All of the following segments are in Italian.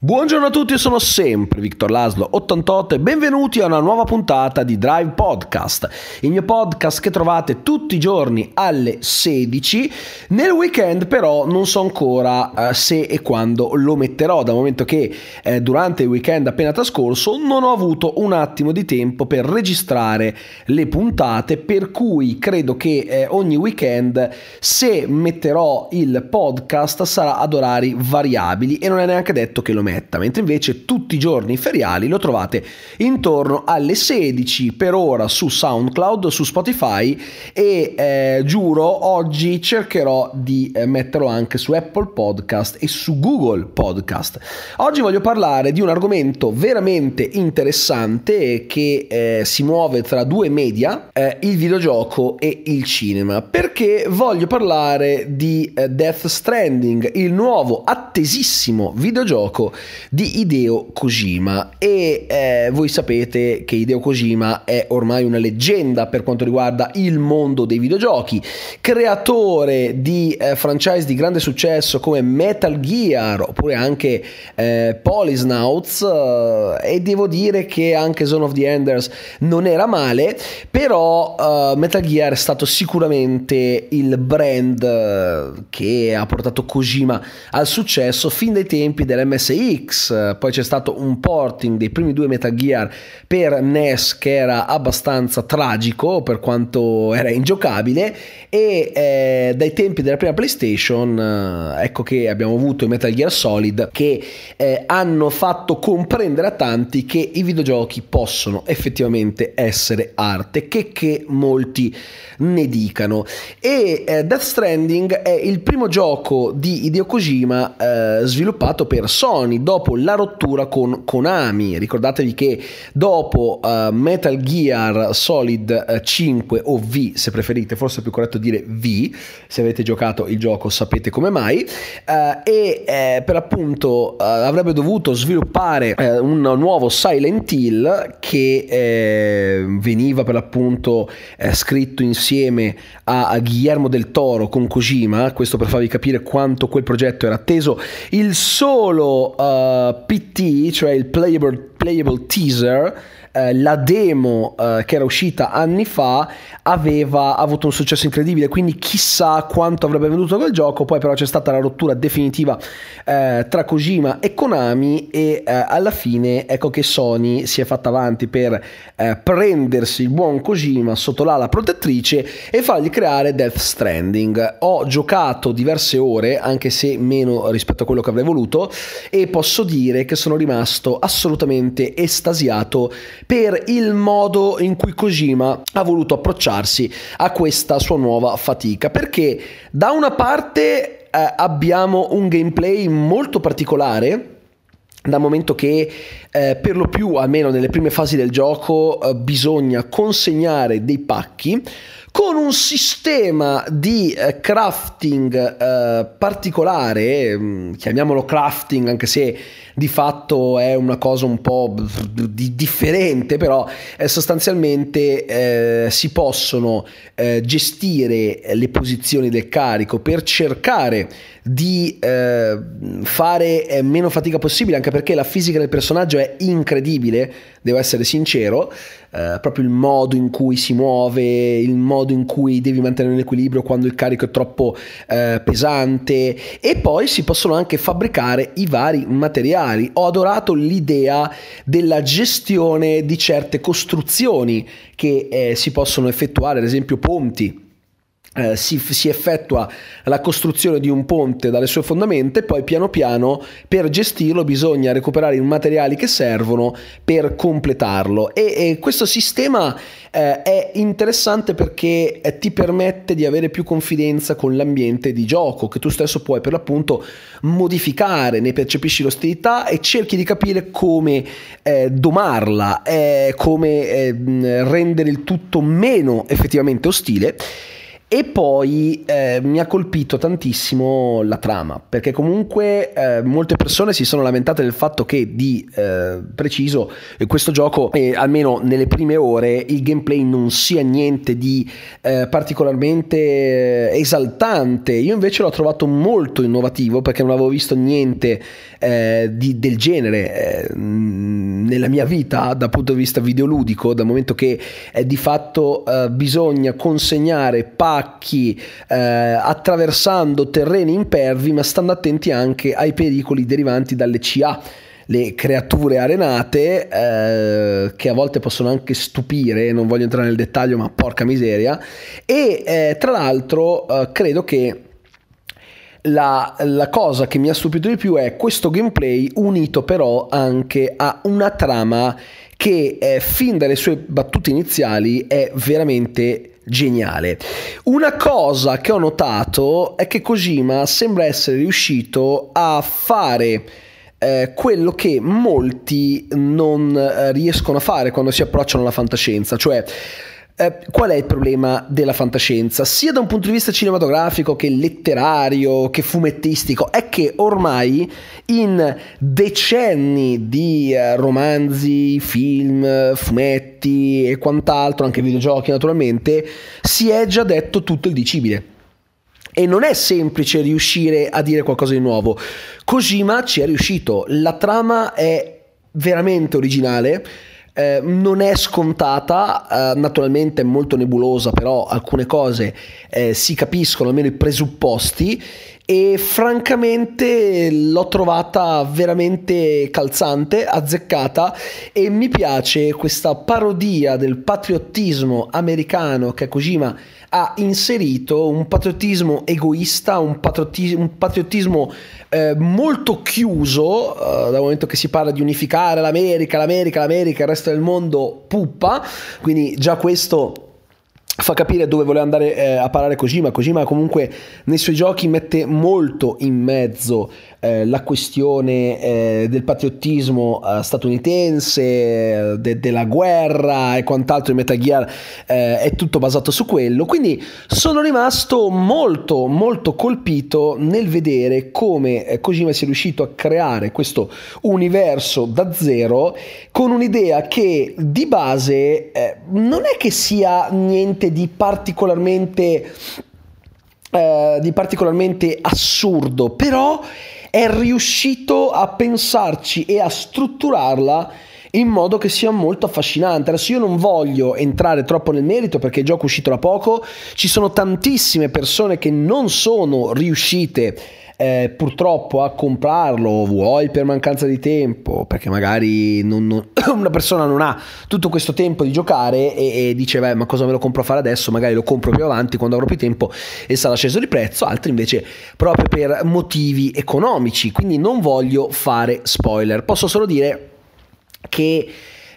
Buongiorno a tutti, sono sempre Victor Laslo 88 e benvenuti a una nuova puntata di Drive Podcast, il mio podcast che trovate tutti i giorni alle 16. Nel weekend però non so ancora eh, se e quando lo metterò, dal momento che eh, durante il weekend appena trascorso non ho avuto un attimo di tempo per registrare le puntate, per cui credo che eh, ogni weekend se metterò il podcast sarà ad orari variabili e non è neanche detto che lo metta, mentre invece tutti i giorni feriali lo trovate intorno alle 16 per ora su SoundCloud, su Spotify e eh, giuro oggi cercherò di eh, metterlo anche su Apple Podcast e su Google Podcast. Oggi voglio parlare di un argomento veramente interessante che eh, si muove tra due media, eh, il videogioco e il cinema, perché voglio parlare di eh, Death Stranding, il nuovo attesissimo videogioco di Hideo Kojima. E eh, voi sapete che Hideo Kojima è ormai una leggenda per quanto riguarda il mondo dei videogiochi, creatore di eh, franchise di grande successo come Metal Gear oppure anche eh, Polisnauts eh, e devo dire che anche Zone of the Enders non era male, però uh, Metal Gear è stato sicuramente il brand eh, che ha portato Kojima al successo fin dai tempi dell'MSX poi c'è stato un porting dei primi due Metal Gear per NES che era abbastanza tragico per quanto era ingiocabile e eh, dai tempi della prima PlayStation eh, ecco che abbiamo avuto i Metal Gear Solid che eh, hanno fatto comprendere a tanti che i videogiochi possono effettivamente essere arte che, che molti ne dicano. E eh, Death Stranding è il primo gioco di Hideo Kojima eh, sviluppato per Sony dopo la rottura con Konami. Ricordatevi che dopo uh, Metal Gear Solid 5 o V, se preferite, forse è più corretto dire V, se avete giocato il gioco sapete come mai, uh, e eh, per appunto uh, avrebbe dovuto sviluppare eh, un nuovo Silent Hill che eh, veniva per l'appunto eh, scritto insieme a, a Guillermo del Toro con Kojima, questo per farvi capire quanto quel progetto era atteso. Il solo uh, PT, cioè il playable, playable teaser, eh, la demo eh, che era uscita anni fa aveva avuto un successo incredibile, quindi chissà quanto avrebbe venduto quel gioco, poi però c'è stata la rottura definitiva eh, tra Kojima e Konami e eh, alla fine ecco che Sony si è fatta avanti per eh, prendersi il buon Kojima sotto l'ala protettrice e fargli creare Death Stranding. Ho giocato diverse ore, anche se meno rispetto a quello che avrei voluto, e posso dire che sono rimasto assolutamente estasiato per il modo in cui Kojima ha voluto approcciarsi a questa sua nuova fatica. Perché da una parte eh, abbiamo un gameplay molto particolare dal momento che eh, per lo più, almeno nelle prime fasi del gioco, eh, bisogna consegnare dei pacchi con un sistema di eh, crafting eh, particolare, mm, chiamiamolo crafting anche se di fatto è una cosa un po' di differente, però eh, sostanzialmente eh, si possono eh, gestire le posizioni del carico per cercare di eh, fare meno fatica possibile, anche perché la fisica del personaggio è incredibile, devo essere sincero, proprio il modo in cui si muove, il modo in cui devi mantenere l'equilibrio quando il carico è troppo eh, pesante e poi si possono anche fabbricare i vari materiali. Ho adorato l'idea della gestione di certe costruzioni che eh, si possono effettuare, ad esempio ponti eh, si, si, effettua la costruzione di un ponte dalle sue fondamenta e poi piano piano per gestirlo bisogna recuperare i materiali che servono per completarlo. E, e questo sistema eh, è interessante perché eh, ti permette di avere più confidenza con l'ambiente di gioco che tu stesso puoi per l'appunto modificare, ne percepisci l'ostilità e cerchi di capire come eh, domarla, come eh, rendere il tutto meno effettivamente ostile E poi eh, mi ha colpito tantissimo la trama, perché comunque eh, molte persone si sono lamentate del fatto che di eh, preciso questo gioco, almeno nelle prime ore, il gameplay non sia niente di eh, particolarmente esaltante. Io invece l'ho trovato molto innovativo perché non avevo visto niente eh, di, del genere eh, nella mia vita dal punto di vista videoludico, dal momento che di fatto bisogna consegnare pari attacchi eh, attraversando terreni impervi, ma stando attenti anche ai pericoli derivanti dalle CA le creature arenate eh, che a volte possono anche stupire, non voglio entrare nel dettaglio ma porca miseria. E eh, tra l'altro eh, credo che la, la, cosa che mi ha stupito di più è questo gameplay unito però anche a una trama che eh, fin dalle sue battute iniziali è veramente geniale. Una cosa che ho notato è che Kojima sembra essere riuscito a fare eh, quello che molti non eh, riescono a fare quando si approcciano alla fantascienza, cioè eh, qual è il problema della fantascienza? Sia da un punto di vista cinematografico che letterario, che fumettistico, è che ormai in decenni di eh, romanzi, film, fumetti e quant'altro, anche videogiochi naturalmente, si è già detto tutto il dicibile. E non è semplice riuscire a dire qualcosa di nuovo. Kojima ci è riuscito, la trama è veramente originale eh, non è scontata, eh, naturalmente è molto nebulosa, però alcune cose eh, si capiscono, almeno i presupposti, e francamente l'ho trovata veramente calzante, azzeccata e mi piace questa parodia del patriottismo americano che Kojima ha inserito un patriottismo egoista, un patriottismo, un patriottismo eh, molto chiuso, eh, dal momento che si parla di unificare l'America, l'America, l'America, il resto del mondo puppa, quindi già questo fa capire dove vuole andare eh, a parare Kojima. Kojima comunque nei suoi giochi mette molto in mezzo eh, la questione eh, del patriottismo eh, statunitense, de- della guerra e quant'altro in Metal Gear eh, è tutto basato su quello. Quindi sono rimasto molto molto colpito nel vedere come eh, Kojima sia riuscito a creare questo universo da zero con un'idea che di base non è che sia niente di particolarmente eh, di particolarmente assurdo, però è riuscito a pensarci e a strutturarla in modo che sia molto affascinante. Adesso io non voglio entrare troppo nel merito perché il gioco è uscito da poco, ci sono tantissime persone che non sono riuscite eh, purtroppo a comprarlo, vuoi per mancanza di tempo, perché magari non, non, una persona non ha tutto questo tempo di giocare e, e dice, beh, ma cosa me lo compro a fare adesso? Magari lo compro più avanti quando avrò più tempo e sarà sceso di prezzo, altri invece proprio per motivi economici, quindi non voglio fare spoiler, posso solo dire che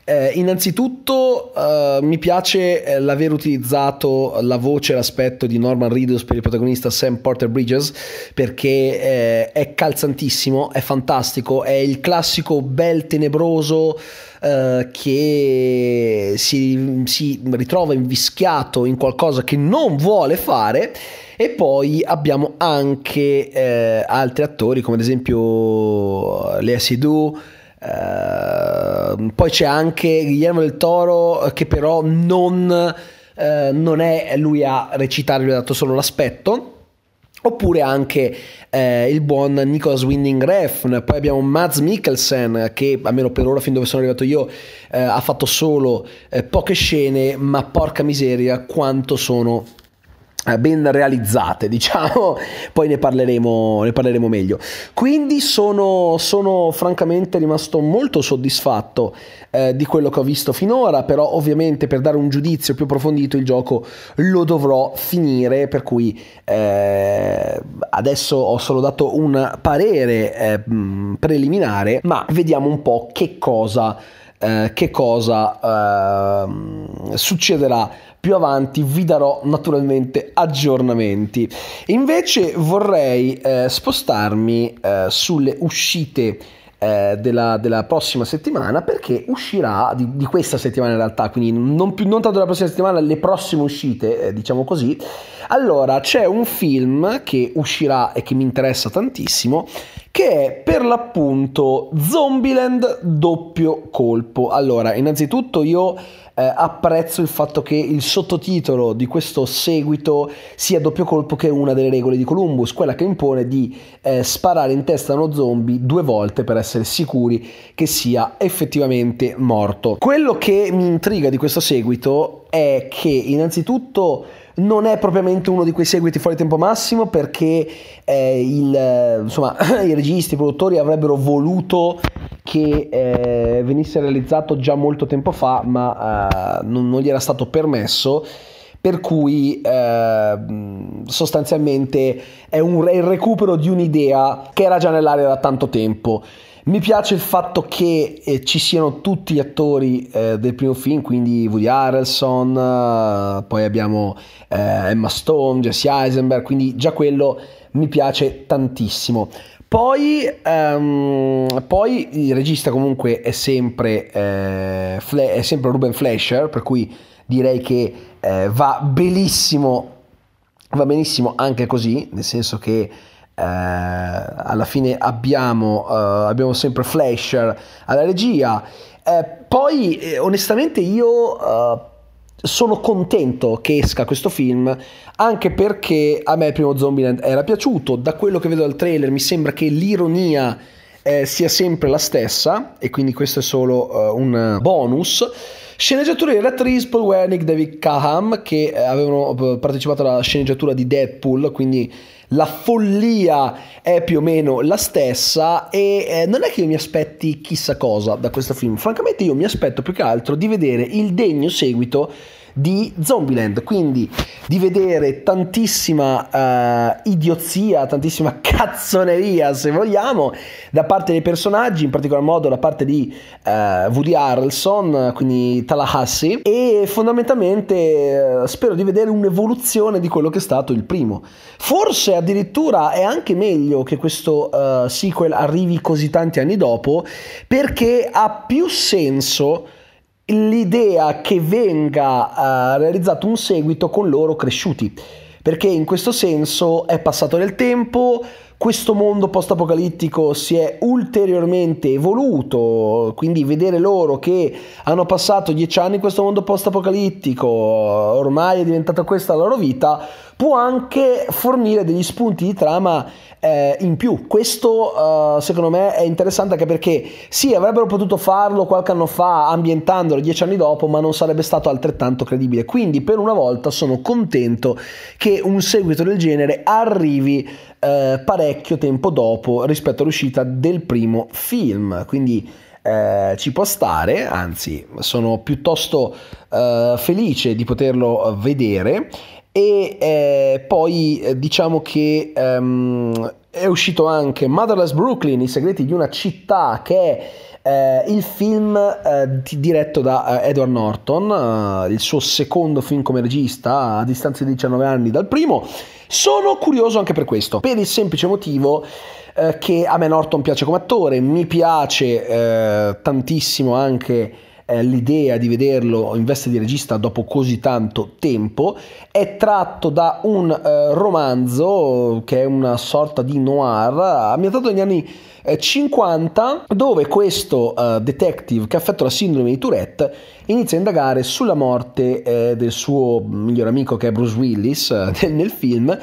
eh, innanzitutto eh, mi piace eh, l'aver utilizzato la voce e l'aspetto di Norman Reedus per il protagonista Sam Porter Bridges perché eh, è calzantissimo, è fantastico, è il classico bel tenebroso eh, che si, si ritrova invischiato in qualcosa che non vuole fare. E poi abbiamo anche eh, altri attori come ad esempio Lea Seydoux, Uh, poi c'è anche Guillermo del Toro che però non, uh, non è lui a recitare, gli ha dato solo l'aspetto. Oppure anche eh, il buon Nicholas Winding Refn, poi abbiamo Mads Mikkelsen che almeno per ora fin dove sono arrivato io eh, ha fatto solo eh, poche scene ma porca miseria quanto sono eh, ben realizzate, diciamo, poi ne parleremo, ne parleremo meglio. Quindi sono, sono, francamente rimasto molto soddisfatto eh, di quello che ho visto finora, però ovviamente per dare un giudizio più approfondito il gioco lo dovrò finire, per cui eh, adesso ho solo dato un parere eh, preliminare, ma vediamo un po' che cosa, eh, che cosa ehm, succederà più avanti vi darò naturalmente aggiornamenti. Invece vorrei eh, spostarmi eh, sulle uscite eh, della, della, prossima settimana perché uscirà di, di, questa settimana in realtà, quindi non, più, non tanto della prossima settimana, le prossime uscite, eh, diciamo così, Allora, c'è un film che uscirà e che mi interessa tantissimo, che è per l'appunto Zombieland doppio colpo. Allora, innanzitutto io eh, apprezzo il fatto che il sottotitolo di questo seguito sia doppio colpo che è una delle regole di Columbus, quella che impone di eh, sparare in testa uno zombie due volte per essere sicuri che sia effettivamente morto. Quello che mi intriga di questo seguito è che innanzitutto non è propriamente uno di quei seguiti fuori tempo massimo perché eh, il, insomma, i registi, i produttori avrebbero voluto che eh, venisse realizzato già molto tempo fa, ma eh, non, non, gli era stato permesso. Per cui eh, sostanzialmente è, un, è il recupero di un'idea che era già nell'aria da tanto tempo. Mi piace il fatto che eh, ci siano tutti gli attori eh, del primo film, quindi Woody Harrelson, eh, poi abbiamo eh, Emma Stone, Jesse Eisenberg, quindi già quello mi piace tantissimo. Poi, um, poi il regista comunque è sempre, eh, Fle- è sempre Ruben Fleischer, per cui direi che eh, va va benissimo anche così, nel senso che eh, alla fine abbiamo, uh, abbiamo sempre Flasher alla regia. Eh, poi eh, onestamente io uh, sono contento che esca questo film anche perché a me il primo Zombieland era piaciuto, da quello che vedo dal trailer mi sembra che l'ironia eh, sia sempre la stessa e quindi questo è solo uh, un bonus. Sceneggiatura di Retrice, Paul Wernick, David Caham che avevano partecipato alla sceneggiatura di Deadpool, quindi la follia è più o meno la stessa e eh, non è che io mi aspetti chissà cosa da questo film, francamente io mi aspetto più che altro di vedere il degno seguito di Zombieland, quindi di vedere tantissima uh, idiozia, tantissima cazzoneria se vogliamo, da parte dei personaggi, in particolar modo da parte di uh, Woody Harrelson, quindi Tallahassee, e fondamentalmente uh, spero di vedere un'evoluzione di quello che è stato il primo. Forse addirittura è anche meglio che questo sequel arrivi così tanti anni dopo, perché ha più senso l'idea che venga uh, realizzato un seguito con loro cresciuti, perché in questo senso è passato del tempo, questo mondo post-apocalittico si è ulteriormente evoluto, quindi vedere loro che hanno passato dieci anni in questo mondo post-apocalittico, ormai è diventata questa la loro vita, può anche fornire degli spunti di trama eh, in più. Questo uh, secondo me è interessante anche perché sì, avrebbero potuto farlo qualche anno fa ambientandolo dieci anni dopo, ma non sarebbe stato altrettanto credibile. Quindi per una volta sono contento che un seguito del genere arrivi eh, parecchio tempo dopo rispetto all'uscita del primo film. Quindi eh, ci può stare, anzi sono piuttosto eh, felice di poterlo vedere e eh, poi eh, diciamo che um, è uscito anche Motherless Brooklyn, i segreti di una città che è eh, il film eh, diretto da eh, Edward Norton, eh, il suo secondo film come regista a distanza di 19 anni dal primo. Sono curioso anche per questo, per il semplice motivo che a me Norton piace come attore, mi piace tantissimo anche eh, l'idea di vederlo in veste di regista dopo così tanto tempo, è tratto da un eh, romanzo che è una sorta di noir ambientato negli anni 50 eh, dove questo uh, detective che ha affetto la sindrome di Tourette inizia a indagare sulla morte eh, del suo migliore amico che è Bruce Willis eh, nel film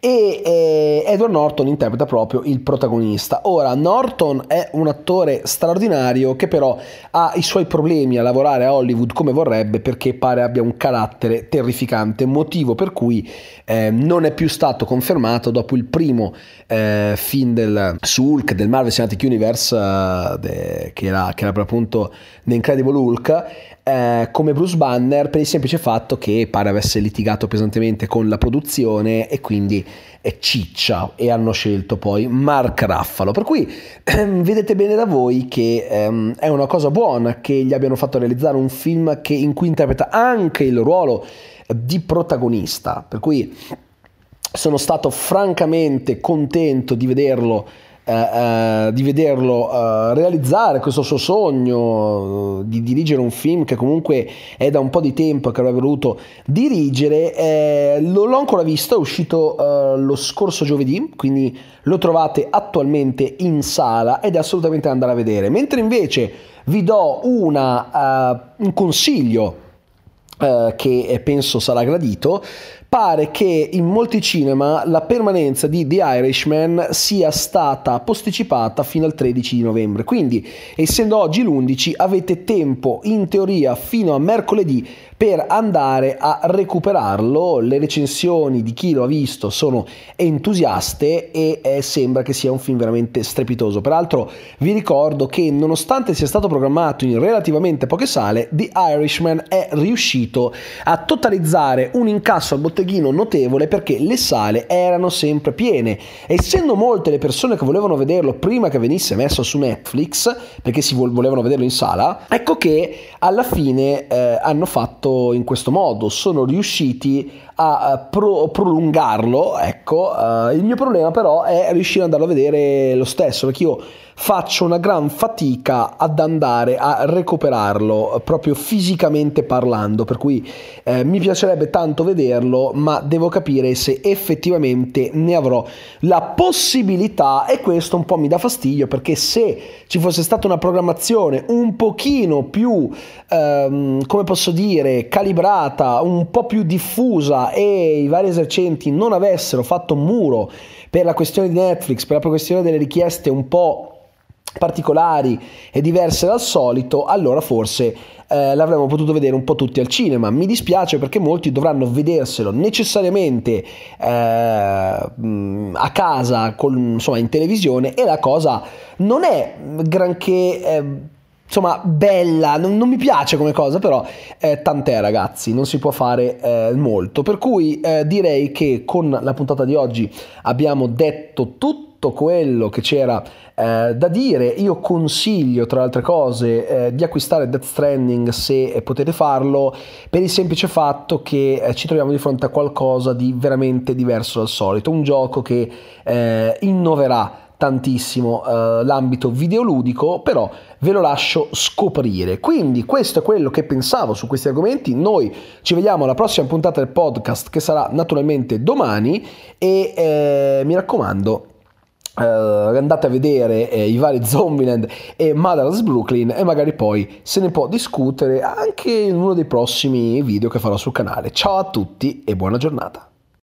e eh, Edward Norton interpreta proprio il protagonista. Ora, Norton è un attore straordinario che però ha i suoi problemi a lavorare a Hollywood come vorrebbe perché pare abbia un carattere terrificante, motivo per cui eh, non è più stato confermato dopo il primo eh, film del Hulk, del Marvel Cinematic Universe, uh, de, che, era, che era appunto The Incredible Hulk, eh, come Bruce Banner per il semplice fatto che pare avesse litigato pesantemente con la produzione e quindi è ciccia e hanno scelto poi Mark Raffalo. Per cui ehm, vedete bene da voi che ehm, è una cosa buona che gli abbiano fatto realizzare un film che, in cui interpreta anche il ruolo di protagonista. Per cui sono stato francamente contento di vederlo eh, eh, di vederlo eh, realizzare questo suo sogno di dirigere un film che comunque è da un po' di tempo che avrebbe voluto dirigere. Eh, lo, l'ho ancora visto, è uscito eh, lo scorso giovedì, quindi lo trovate attualmente in sala ed è assolutamente da andare a vedere. Mentre invece vi do una, un consiglio che penso sarà gradito pare che in molti cinema la permanenza di The Irishman sia stata posticipata fino al 13 di novembre. Quindi, essendo oggi l'11, avete tempo in teoria fino a mercoledì per andare a recuperarlo. Le recensioni di chi lo ha visto sono entusiaste e eh, sembra che sia un film veramente strepitoso. Peraltro vi ricordo che nonostante sia stato programmato in relativamente poche sale, The Irishman è riuscito a totalizzare un incasso al bottone botteghino notevole perché le sale erano sempre piene. Essendo molte le persone che volevano vederlo prima che venisse messo su Netflix, perché si volevano vederlo in sala, ecco che alla fine eh, hanno fatto in questo modo, sono riusciti a pro- prolungarlo, ecco, uh, il mio problema però è riuscire ad andarlo a vedere lo stesso, perché io faccio una gran fatica ad andare a recuperarlo proprio fisicamente parlando, per cui eh, mi piacerebbe tanto vederlo, ma devo capire se effettivamente ne avrò la possibilità e questo un po' mi dà fastidio perché se ci fosse stata una programmazione un pochino più, ehm, come posso dire, calibrata, un po' più diffusa e i vari esercenti non avessero fatto muro per la questione di Netflix, per la questione delle richieste un po' particolari e diverse dal solito, allora forse eh, l'avremmo potuto vedere un po' tutti al cinema. Mi dispiace perché molti dovranno vederselo necessariamente eh, a casa, con, insomma in televisione e la cosa non è granché... Eh, insomma, bella, non, non, mi piace come cosa, però eh, tant'è ragazzi, non si può fare eh, molto. Per cui eh, direi che con la puntata di oggi abbiamo detto tutto quello che c'era eh, da dire. Io consiglio, tra le altre cose, eh, di acquistare Death Stranding se potete farlo, per il semplice fatto che eh, ci troviamo di fronte a qualcosa di veramente diverso dal solito. Un gioco che eh, innoverà tantissimo uh, l'ambito videoludico, però ve lo lascio scoprire. Quindi questo è quello che pensavo su questi argomenti. Noi ci vediamo alla prossima puntata del podcast che sarà naturalmente domani e eh, mi raccomando Uh, andate a vedere eh, i vari Zombieland e Mother's Brooklyn e magari poi se ne può discutere anche in uno dei prossimi video che farò sul canale. Ciao a tutti e buona giornata!